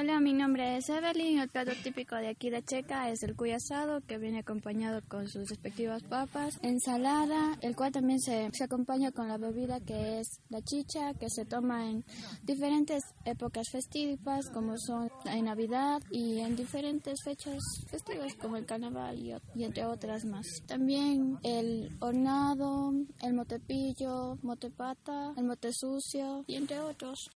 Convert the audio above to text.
Hola, mi nombre es Evelyn. El plato típico de aquí de Checa es el cuy asado, que viene acompañado con sus respectivas papas, ensalada, el cual también se, se acompaña con la bebida que es la chicha, que se toma en diferentes épocas festivas, como son en Navidad y en diferentes fechas festivas, como el carnaval y, y entre otras más. También el hornado, el motepillo, motepata, el mote sucio y entre otros.